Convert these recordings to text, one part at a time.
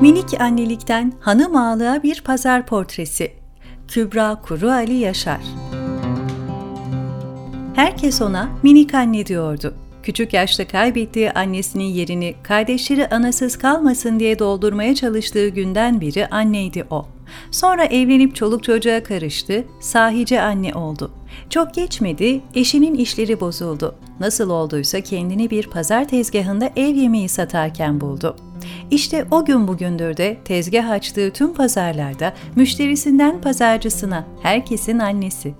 Minik annelikten hanım ağalığa bir pazar portresi. Kübra Kuru Ali Yaşar. Herkes ona minik anne diyordu. Küçük yaşta kaybettiği annesinin yerini kardeşleri anasız kalmasın diye doldurmaya çalıştığı günden beri anneydi o. Sonra evlenip çoluk çocuğa karıştı, sahice anne oldu. Çok geçmedi, eşinin işleri bozuldu. Nasıl olduysa kendini bir pazar tezgahında ev yemeği satarken buldu. İşte o gün bugündür de tezgah açtığı tüm pazarlarda müşterisinden pazarcısına herkesin annesi.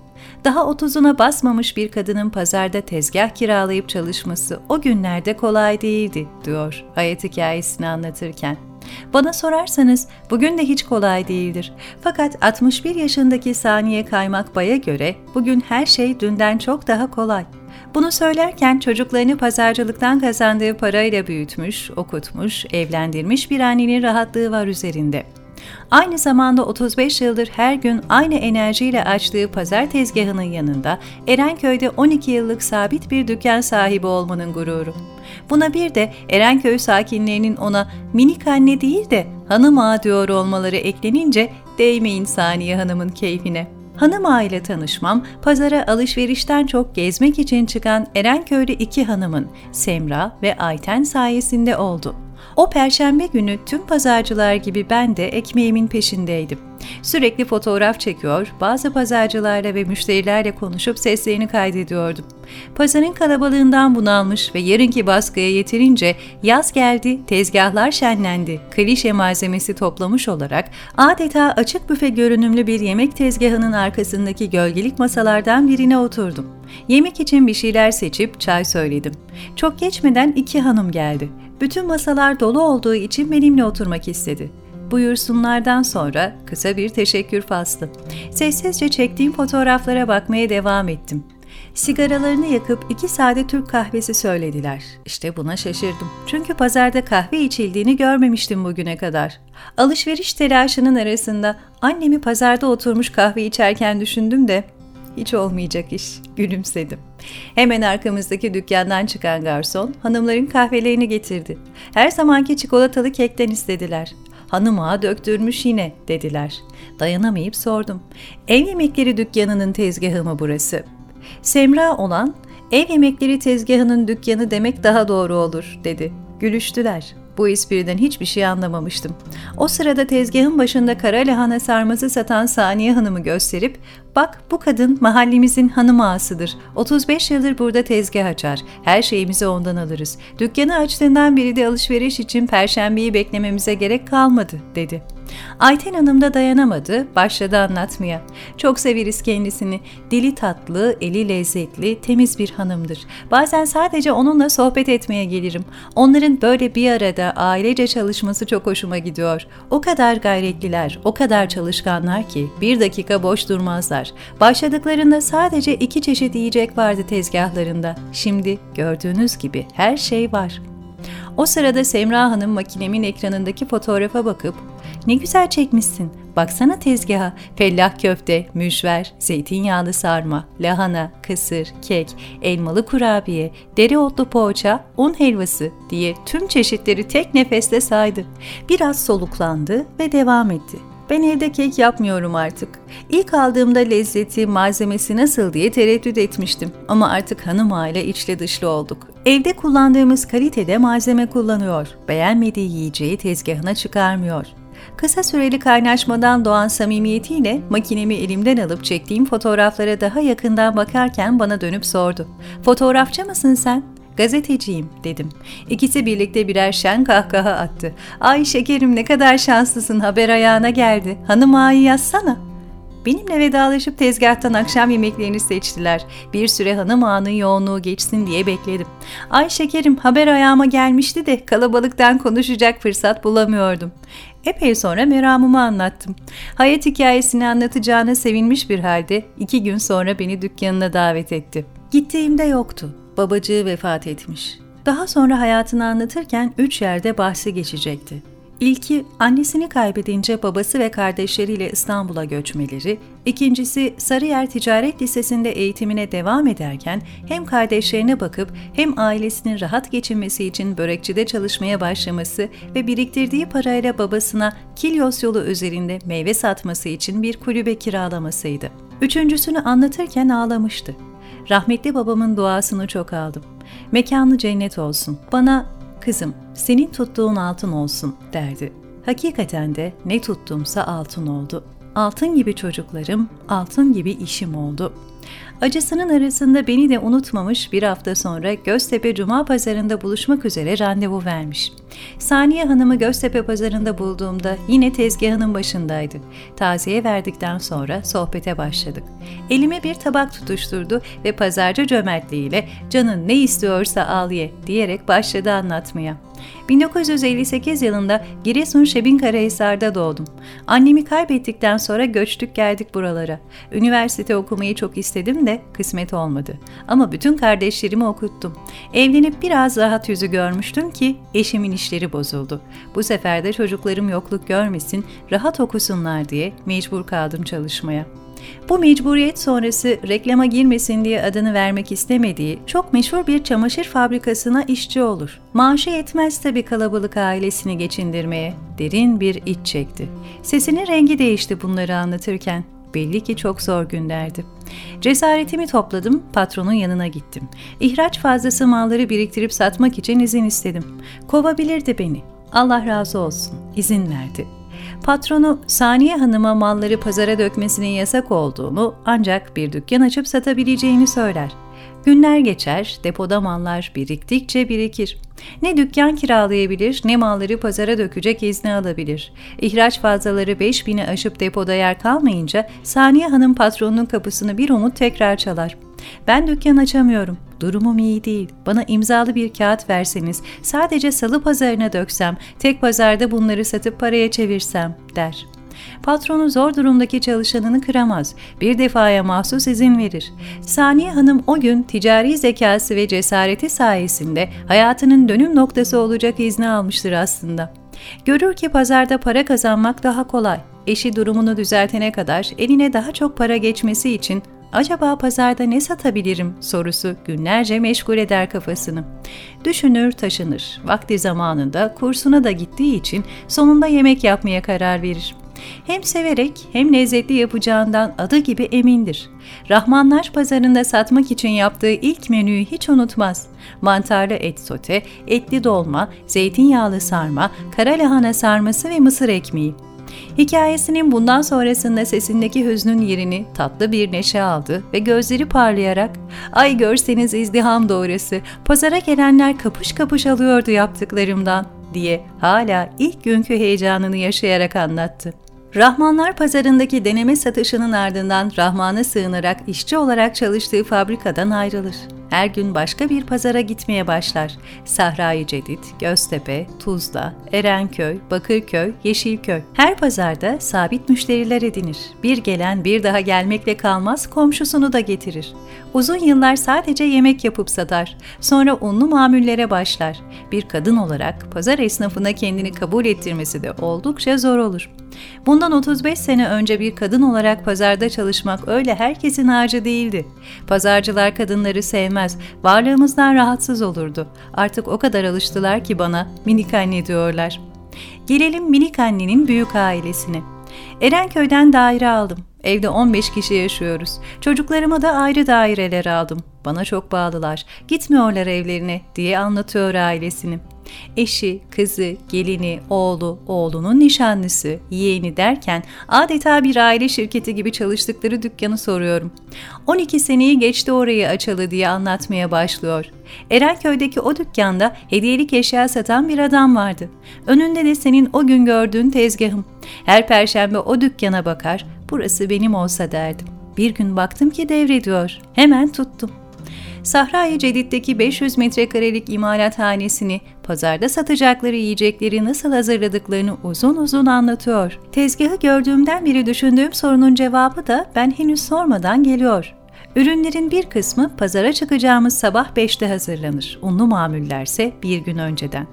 Daha otuzuna basmamış bir kadının pazarda tezgah kiralayıp çalışması o günlerde kolay değildi, diyor hayat hikayesini anlatırken. Bana sorarsanız bugün de hiç kolay değildir. Fakat 61 yaşındaki Saniye Kaymak Bay'a göre bugün her şey dünden çok daha kolay. Bunu söylerken çocuklarını pazarcılıktan kazandığı parayla büyütmüş, okutmuş, evlendirmiş bir annenin rahatlığı var üzerinde. Aynı zamanda 35 yıldır her gün aynı enerjiyle açtığı pazar tezgahının yanında Erenköy'de 12 yıllık sabit bir dükkan sahibi olmanın gururu. Buna bir de Erenköy sakinlerinin ona minik anne değil de hanım ağa diyor olmaları eklenince değmeyin Saniye Hanım'ın keyfine. Hanım ağa ile tanışmam, pazara alışverişten çok gezmek için çıkan Erenköy'lü iki hanımın, Semra ve Ayten sayesinde oldu. O perşembe günü tüm pazarcılar gibi ben de ekmeğimin peşindeydim. Sürekli fotoğraf çekiyor, bazı pazarcılarla ve müşterilerle konuşup seslerini kaydediyordum. Pazarın kalabalığından bunalmış ve yarınki baskıya yetirince yaz geldi, tezgahlar şenlendi, klişe malzemesi toplamış olarak adeta açık büfe görünümlü bir yemek tezgahının arkasındaki gölgelik masalardan birine oturdum. Yemek için bir şeyler seçip çay söyledim. Çok geçmeden iki hanım geldi. Bütün masalar dolu olduğu için benimle oturmak istedi. Buyursunlardan sonra kısa bir teşekkür faslı. Sessizce çektiğim fotoğraflara bakmaya devam ettim. Sigaralarını yakıp iki sade Türk kahvesi söylediler. İşte buna şaşırdım. Çünkü pazarda kahve içildiğini görmemiştim bugüne kadar. Alışveriş telaşının arasında annemi pazarda oturmuş kahve içerken düşündüm de hiç olmayacak iş. Gülümsedim. Hemen arkamızdaki dükkandan çıkan garson hanımların kahvelerini getirdi. Her zamanki çikolatalı kekten istediler. Hanıma döktürmüş yine dediler. Dayanamayıp sordum. Ev yemekleri dükkanının tezgahı mı burası? Semra olan ev yemekleri tezgahının dükkanı demek daha doğru olur dedi. Gülüştüler. Bu espriden hiçbir şey anlamamıştım. O sırada tezgahın başında kara lahana sarması satan Saniye Hanım'ı gösterip Bak bu kadın mahallemizin hanım ağasıdır. 35 yıldır burada tezgah açar. Her şeyimizi ondan alırız. Dükkanı açtığından beri de alışveriş için perşembeyi beklememize gerek kalmadı dedi. Ayten Hanım da dayanamadı, başladı anlatmaya. Çok severiz kendisini. Dili tatlı, eli lezzetli, temiz bir hanımdır. Bazen sadece onunla sohbet etmeye gelirim. Onların böyle bir arada ailece çalışması çok hoşuma gidiyor. O kadar gayretliler, o kadar çalışkanlar ki bir dakika boş durmazlar. Başladıklarında sadece iki çeşit yiyecek vardı tezgahlarında. Şimdi gördüğünüz gibi her şey var. O sırada Semra Hanım makinemin ekranındaki fotoğrafa bakıp ne güzel çekmişsin. Baksana tezgaha. Fellah köfte, mücver, zeytinyağlı sarma, lahana, kısır, kek, elmalı kurabiye, dereotlu poğaça, un helvası diye tüm çeşitleri tek nefeste saydı. Biraz soluklandı ve devam etti. Ben evde kek yapmıyorum artık. İlk aldığımda lezzeti, malzemesi nasıl diye tereddüt etmiştim. Ama artık hanım aile içli dışlı olduk. Evde kullandığımız kalitede malzeme kullanıyor. Beğenmediği yiyeceği tezgahına çıkarmıyor. Kısa süreli kaynaşmadan doğan samimiyetiyle makinemi elimden alıp çektiğim fotoğraflara daha yakından bakarken bana dönüp sordu. Fotoğrafçı mısın sen? Gazeteciyim dedim. İkisi birlikte birer şen kahkaha attı. Ay şekerim ne kadar şanslısın haber ayağına geldi. Hanım ağayı yazsana. Benimle vedalaşıp tezgahtan akşam yemeklerini seçtiler. Bir süre hanım ağanın yoğunluğu geçsin diye bekledim. Ay şekerim haber ayağıma gelmişti de kalabalıktan konuşacak fırsat bulamıyordum. Epey sonra meramımı anlattım. Hayat hikayesini anlatacağına sevinmiş bir halde iki gün sonra beni dükkanına davet etti. Gittiğimde yoktu. Babacığı vefat etmiş. Daha sonra hayatını anlatırken üç yerde bahsi geçecekti. İlki annesini kaybedince babası ve kardeşleriyle İstanbul'a göçmeleri, ikincisi Sarıyer Ticaret Lisesi'nde eğitimine devam ederken hem kardeşlerine bakıp hem ailesinin rahat geçinmesi için börekçide çalışmaya başlaması ve biriktirdiği parayla babasına Kilyos yolu üzerinde meyve satması için bir kulübe kiralamasıydı. Üçüncüsünü anlatırken ağlamıştı. Rahmetli babamın duasını çok aldım. Mekanı cennet olsun. Bana kızım senin tuttuğun altın olsun derdi. Hakikaten de ne tuttumsa altın oldu. Altın gibi çocuklarım, altın gibi işim oldu. Acısının arasında beni de unutmamış bir hafta sonra Göztepe Cuma Pazarında buluşmak üzere randevu vermiş. Saniye Hanım'ı Göztepe Pazarında bulduğumda yine tezgahının başındaydı. Taziye verdikten sonra sohbete başladık. Elime bir tabak tutuşturdu ve pazarcı cömertliğiyle canın ne istiyorsa al ye diyerek başladı anlatmaya. 1958 yılında Giresun Şebinkarahisar'da doğdum. Annemi kaybettikten sonra göçtük geldik buralara. Üniversite okumayı çok istedim de kısmet olmadı. Ama bütün kardeşlerimi okuttum. Evlenip biraz rahat yüzü görmüştüm ki eşimin işleri bozuldu. Bu sefer de çocuklarım yokluk görmesin, rahat okusunlar diye mecbur kaldım çalışmaya. Bu mecburiyet sonrası reklama girmesin diye adını vermek istemediği çok meşhur bir çamaşır fabrikasına işçi olur. Maaşı yetmez tabi kalabalık ailesini geçindirmeye. Derin bir iç çekti. Sesinin rengi değişti bunları anlatırken. Belli ki çok zor günlerdi. Cesaretimi topladım, patronun yanına gittim. İhraç fazlası malları biriktirip satmak için izin istedim. Kovabilirdi beni. Allah razı olsun, izin verdi. Patronu Saniye Hanım'a malları pazara dökmesinin yasak olduğunu ancak bir dükkan açıp satabileceğini söyler. Günler geçer, depoda mallar biriktikçe birikir. Ne dükkan kiralayabilir ne malları pazara dökecek izni alabilir. İhraç fazlaları 5000'i aşıp depoda yer kalmayınca Saniye Hanım patronunun kapısını bir umut tekrar çalar. Ben dükkan açamıyorum. Durumum iyi değil. Bana imzalı bir kağıt verseniz, sadece salı pazarına döksem, tek pazarda bunları satıp paraya çevirsem, der. Patronu zor durumdaki çalışanını kıramaz. Bir defaya mahsus izin verir. Saniye Hanım o gün ticari zekası ve cesareti sayesinde hayatının dönüm noktası olacak izni almıştır aslında. Görür ki pazarda para kazanmak daha kolay. Eşi durumunu düzeltene kadar eline daha çok para geçmesi için acaba pazarda ne satabilirim sorusu günlerce meşgul eder kafasını. Düşünür taşınır. Vakti zamanında kursuna da gittiği için sonunda yemek yapmaya karar verir. Hem severek hem lezzetli yapacağından adı gibi emindir. Rahmanlar pazarında satmak için yaptığı ilk menüyü hiç unutmaz. Mantarlı et sote, etli dolma, zeytinyağlı sarma, kara lahana sarması ve mısır ekmeği. Hikayesinin bundan sonrasında sesindeki hüznün yerini tatlı bir neşe aldı ve gözleri parlayarak ''Ay görseniz izdiham doğrusu, pazara gelenler kapış kapış alıyordu yaptıklarımdan.'' diye hala ilk günkü heyecanını yaşayarak anlattı. Rahmanlar pazarındaki deneme satışının ardından Rahman'a sığınarak işçi olarak çalıştığı fabrikadan ayrılır. Her gün başka bir pazara gitmeye başlar. Sahrayı Cedid, Göztepe, Tuzla, Erenköy, Bakırköy, Yeşilköy. Her pazarda sabit müşteriler edinir. Bir gelen bir daha gelmekle kalmaz, komşusunu da getirir. Uzun yıllar sadece yemek yapıp satar. Sonra unlu mamullere başlar. Bir kadın olarak pazar esnafına kendini kabul ettirmesi de oldukça zor olur. Bundan 35 sene önce bir kadın olarak pazarda çalışmak öyle herkesin harcı değildi. Pazarcılar kadınları sevmez, varlığımızdan rahatsız olurdu. Artık o kadar alıştılar ki bana minik anne diyorlar. Gelelim minik annenin büyük ailesine. Erenköy'den daire aldım. Evde 15 kişi yaşıyoruz. Çocuklarıma da ayrı daireler aldım. Bana çok bağlılar. Gitmiyorlar evlerine diye anlatıyor ailesini. Eşi, kızı, gelini, oğlu, oğlunun nişanlısı, yeğeni derken adeta bir aile şirketi gibi çalıştıkları dükkanı soruyorum. 12 seneyi geçti orayı açalı diye anlatmaya başlıyor. Erenköy'deki o dükkanda hediyelik eşya satan bir adam vardı. Önünde de senin o gün gördüğün tezgahım. Her perşembe o dükkana bakar, burası benim olsa derdim. Bir gün baktım ki devrediyor. Hemen tuttum. Sahra-i Cedid'deki 500 metrekarelik imalathanesini, pazarda satacakları yiyecekleri nasıl hazırladıklarını uzun uzun anlatıyor. Tezgahı gördüğümden beri düşündüğüm sorunun cevabı da ben henüz sormadan geliyor. Ürünlerin bir kısmı pazara çıkacağımız sabah 5'te hazırlanır. Unlu mamullerse bir gün önceden.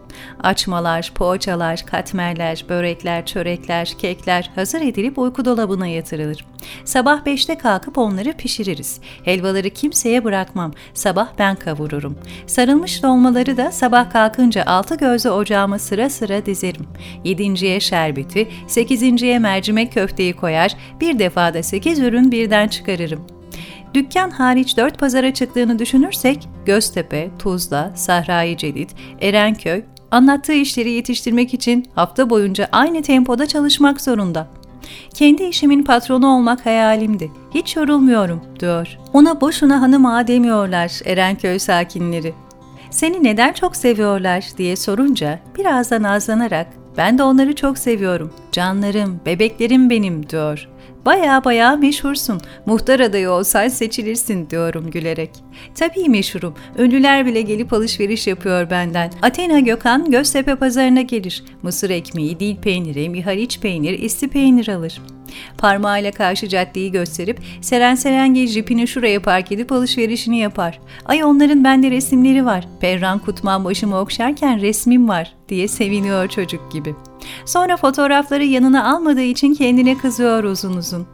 Açmalar, poğaçalar, katmerler, börekler, çörekler, kekler hazır edilip uyku dolabına yatırılır. Sabah 5'te kalkıp onları pişiririz. Helvaları kimseye bırakmam. Sabah ben kavururum. Sarılmış dolmaları da sabah kalkınca altı gözlü ocağıma sıra sıra dizerim. Yedinciye şerbeti, sekizinciye mercimek köfteyi koyar, bir defada sekiz ürün birden çıkarırım. Dükkan hariç dört pazara çıktığını düşünürsek Göztepe, Tuzla, Sahra-i Cedid, Erenköy anlattığı işleri yetiştirmek için hafta boyunca aynı tempoda çalışmak zorunda. Kendi işimin patronu olmak hayalimdi. Hiç yorulmuyorum, diyor. Ona boşuna hanım ağa demiyorlar Erenköy sakinleri. Seni neden çok seviyorlar diye sorunca biraz da nazlanarak ben de onları çok seviyorum. Canlarım, bebeklerim benim diyor. Baya baya meşhursun. Muhtar adayı olsan seçilirsin diyorum gülerek. Tabii meşhurum. Ünlüler bile gelip alışveriş yapıyor benden. Athena Gökhan Göztepe pazarına gelir. Mısır ekmeği, dil peyniri, mihaliç peynir, isti peynir alır. Parmağıyla karşı caddeyi gösterip Seren Serengil jipini şuraya park edip alışverişini yapar. Ay onların bende resimleri var. Perran Kutman başımı okşarken resmim var diye seviniyor çocuk gibi. Sonra fotoğrafları yanına almadığı için kendine kızıyor uzun uzun.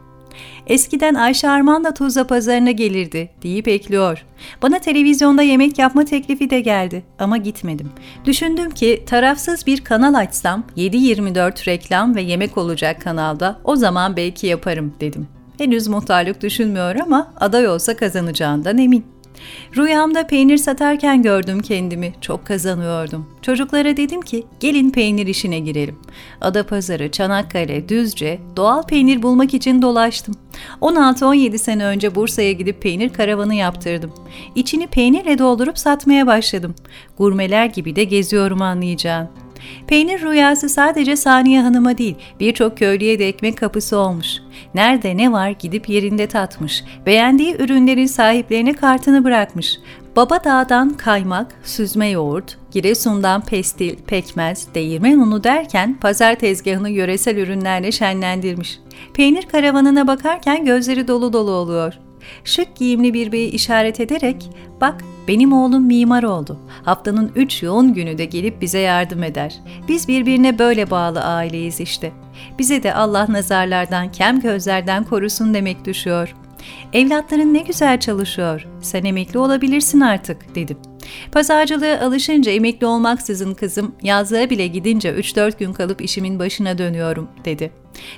Eskiden Ayşe Arman da Tuzla pazarına gelirdi deyip ekliyor. Bana televizyonda yemek yapma teklifi de geldi ama gitmedim. Düşündüm ki tarafsız bir kanal açsam 7-24 reklam ve yemek olacak kanalda o zaman belki yaparım dedim. Henüz muhtarlık düşünmüyor ama aday olsa kazanacağından emin. Rüyamda peynir satarken gördüm kendimi. Çok kazanıyordum. Çocuklara dedim ki gelin peynir işine girelim. Adapazarı, Çanakkale, Düzce doğal peynir bulmak için dolaştım. 16-17 sene önce Bursa'ya gidip peynir karavanı yaptırdım. İçini peynirle doldurup satmaya başladım. Gurmeler gibi de geziyorum anlayacağın. Peynir rüyası sadece Saniye Hanım'a değil, birçok köylüye de ekmek kapısı olmuş. Nerede ne var gidip yerinde tatmış. Beğendiği ürünlerin sahiplerine kartını bırakmış. Baba dağdan kaymak, süzme yoğurt, Giresun'dan pestil, pekmez, değirmen unu derken pazar tezgahını yöresel ürünlerle şenlendirmiş. Peynir karavanına bakarken gözleri dolu dolu oluyor. Şık giyimli bir beyi işaret ederek bak benim oğlum mimar oldu. Haftanın üç yoğun günü de gelip bize yardım eder. Biz birbirine böyle bağlı aileyiz işte. Bize de Allah nazarlardan, kem gözlerden korusun demek düşüyor. Evlatların ne güzel çalışıyor. Sen emekli olabilirsin artık dedim. Pazarcılığa alışınca emekli olmaksızın kızım yazlığa bile gidince 3-4 gün kalıp işimin başına dönüyorum dedi.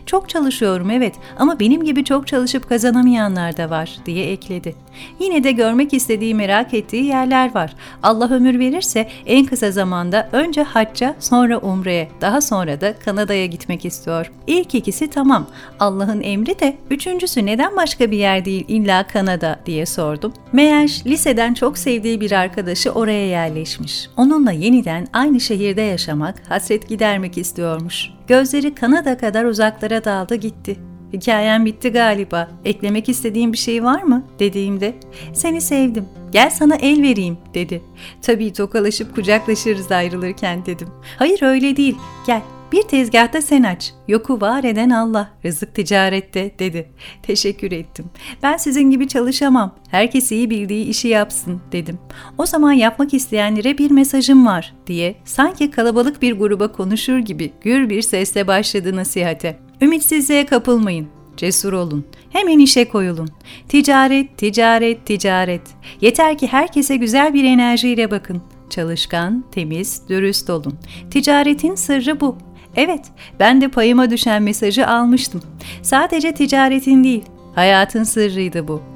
Çok çalışıyorum evet ama benim gibi çok çalışıp kazanamayanlar da var diye ekledi. Yine de görmek istediği merak ettiği yerler var. Allah ömür verirse en kısa zamanda önce hacca sonra umreye daha sonra da Kanada'ya gitmek istiyor. İlk ikisi tamam Allah'ın emri de üçüncüsü neden başka bir yer değil illa Kanada diye sordum. Meğer liseden çok sevdiği bir arkadaşı oraya yerleşmiş. Onunla yeniden aynı şehirde yaşamak, hasret gidermek istiyormuş. Gözleri Kanada kadar uzaklara daldı gitti. Hikayen bitti galiba. Eklemek istediğin bir şey var mı? dediğimde seni sevdim. Gel sana el vereyim dedi. Tabii tokalaşıp kucaklaşırız ayrılırken dedim. Hayır öyle değil. Gel bir tezgahta sen aç. Yoku var eden Allah. Rızık ticarette dedi. Teşekkür ettim. Ben sizin gibi çalışamam. Herkes iyi bildiği işi yapsın dedim. O zaman yapmak isteyenlere bir mesajım var diye sanki kalabalık bir gruba konuşur gibi gür bir sesle başladı nasihate. Ümitsizliğe kapılmayın. Cesur olun. Hemen işe koyulun. Ticaret, ticaret, ticaret. Yeter ki herkese güzel bir enerjiyle bakın. Çalışkan, temiz, dürüst olun. Ticaretin sırrı bu. Evet, ben de payıma düşen mesajı almıştım. Sadece ticaretin değil, hayatın sırrıydı bu.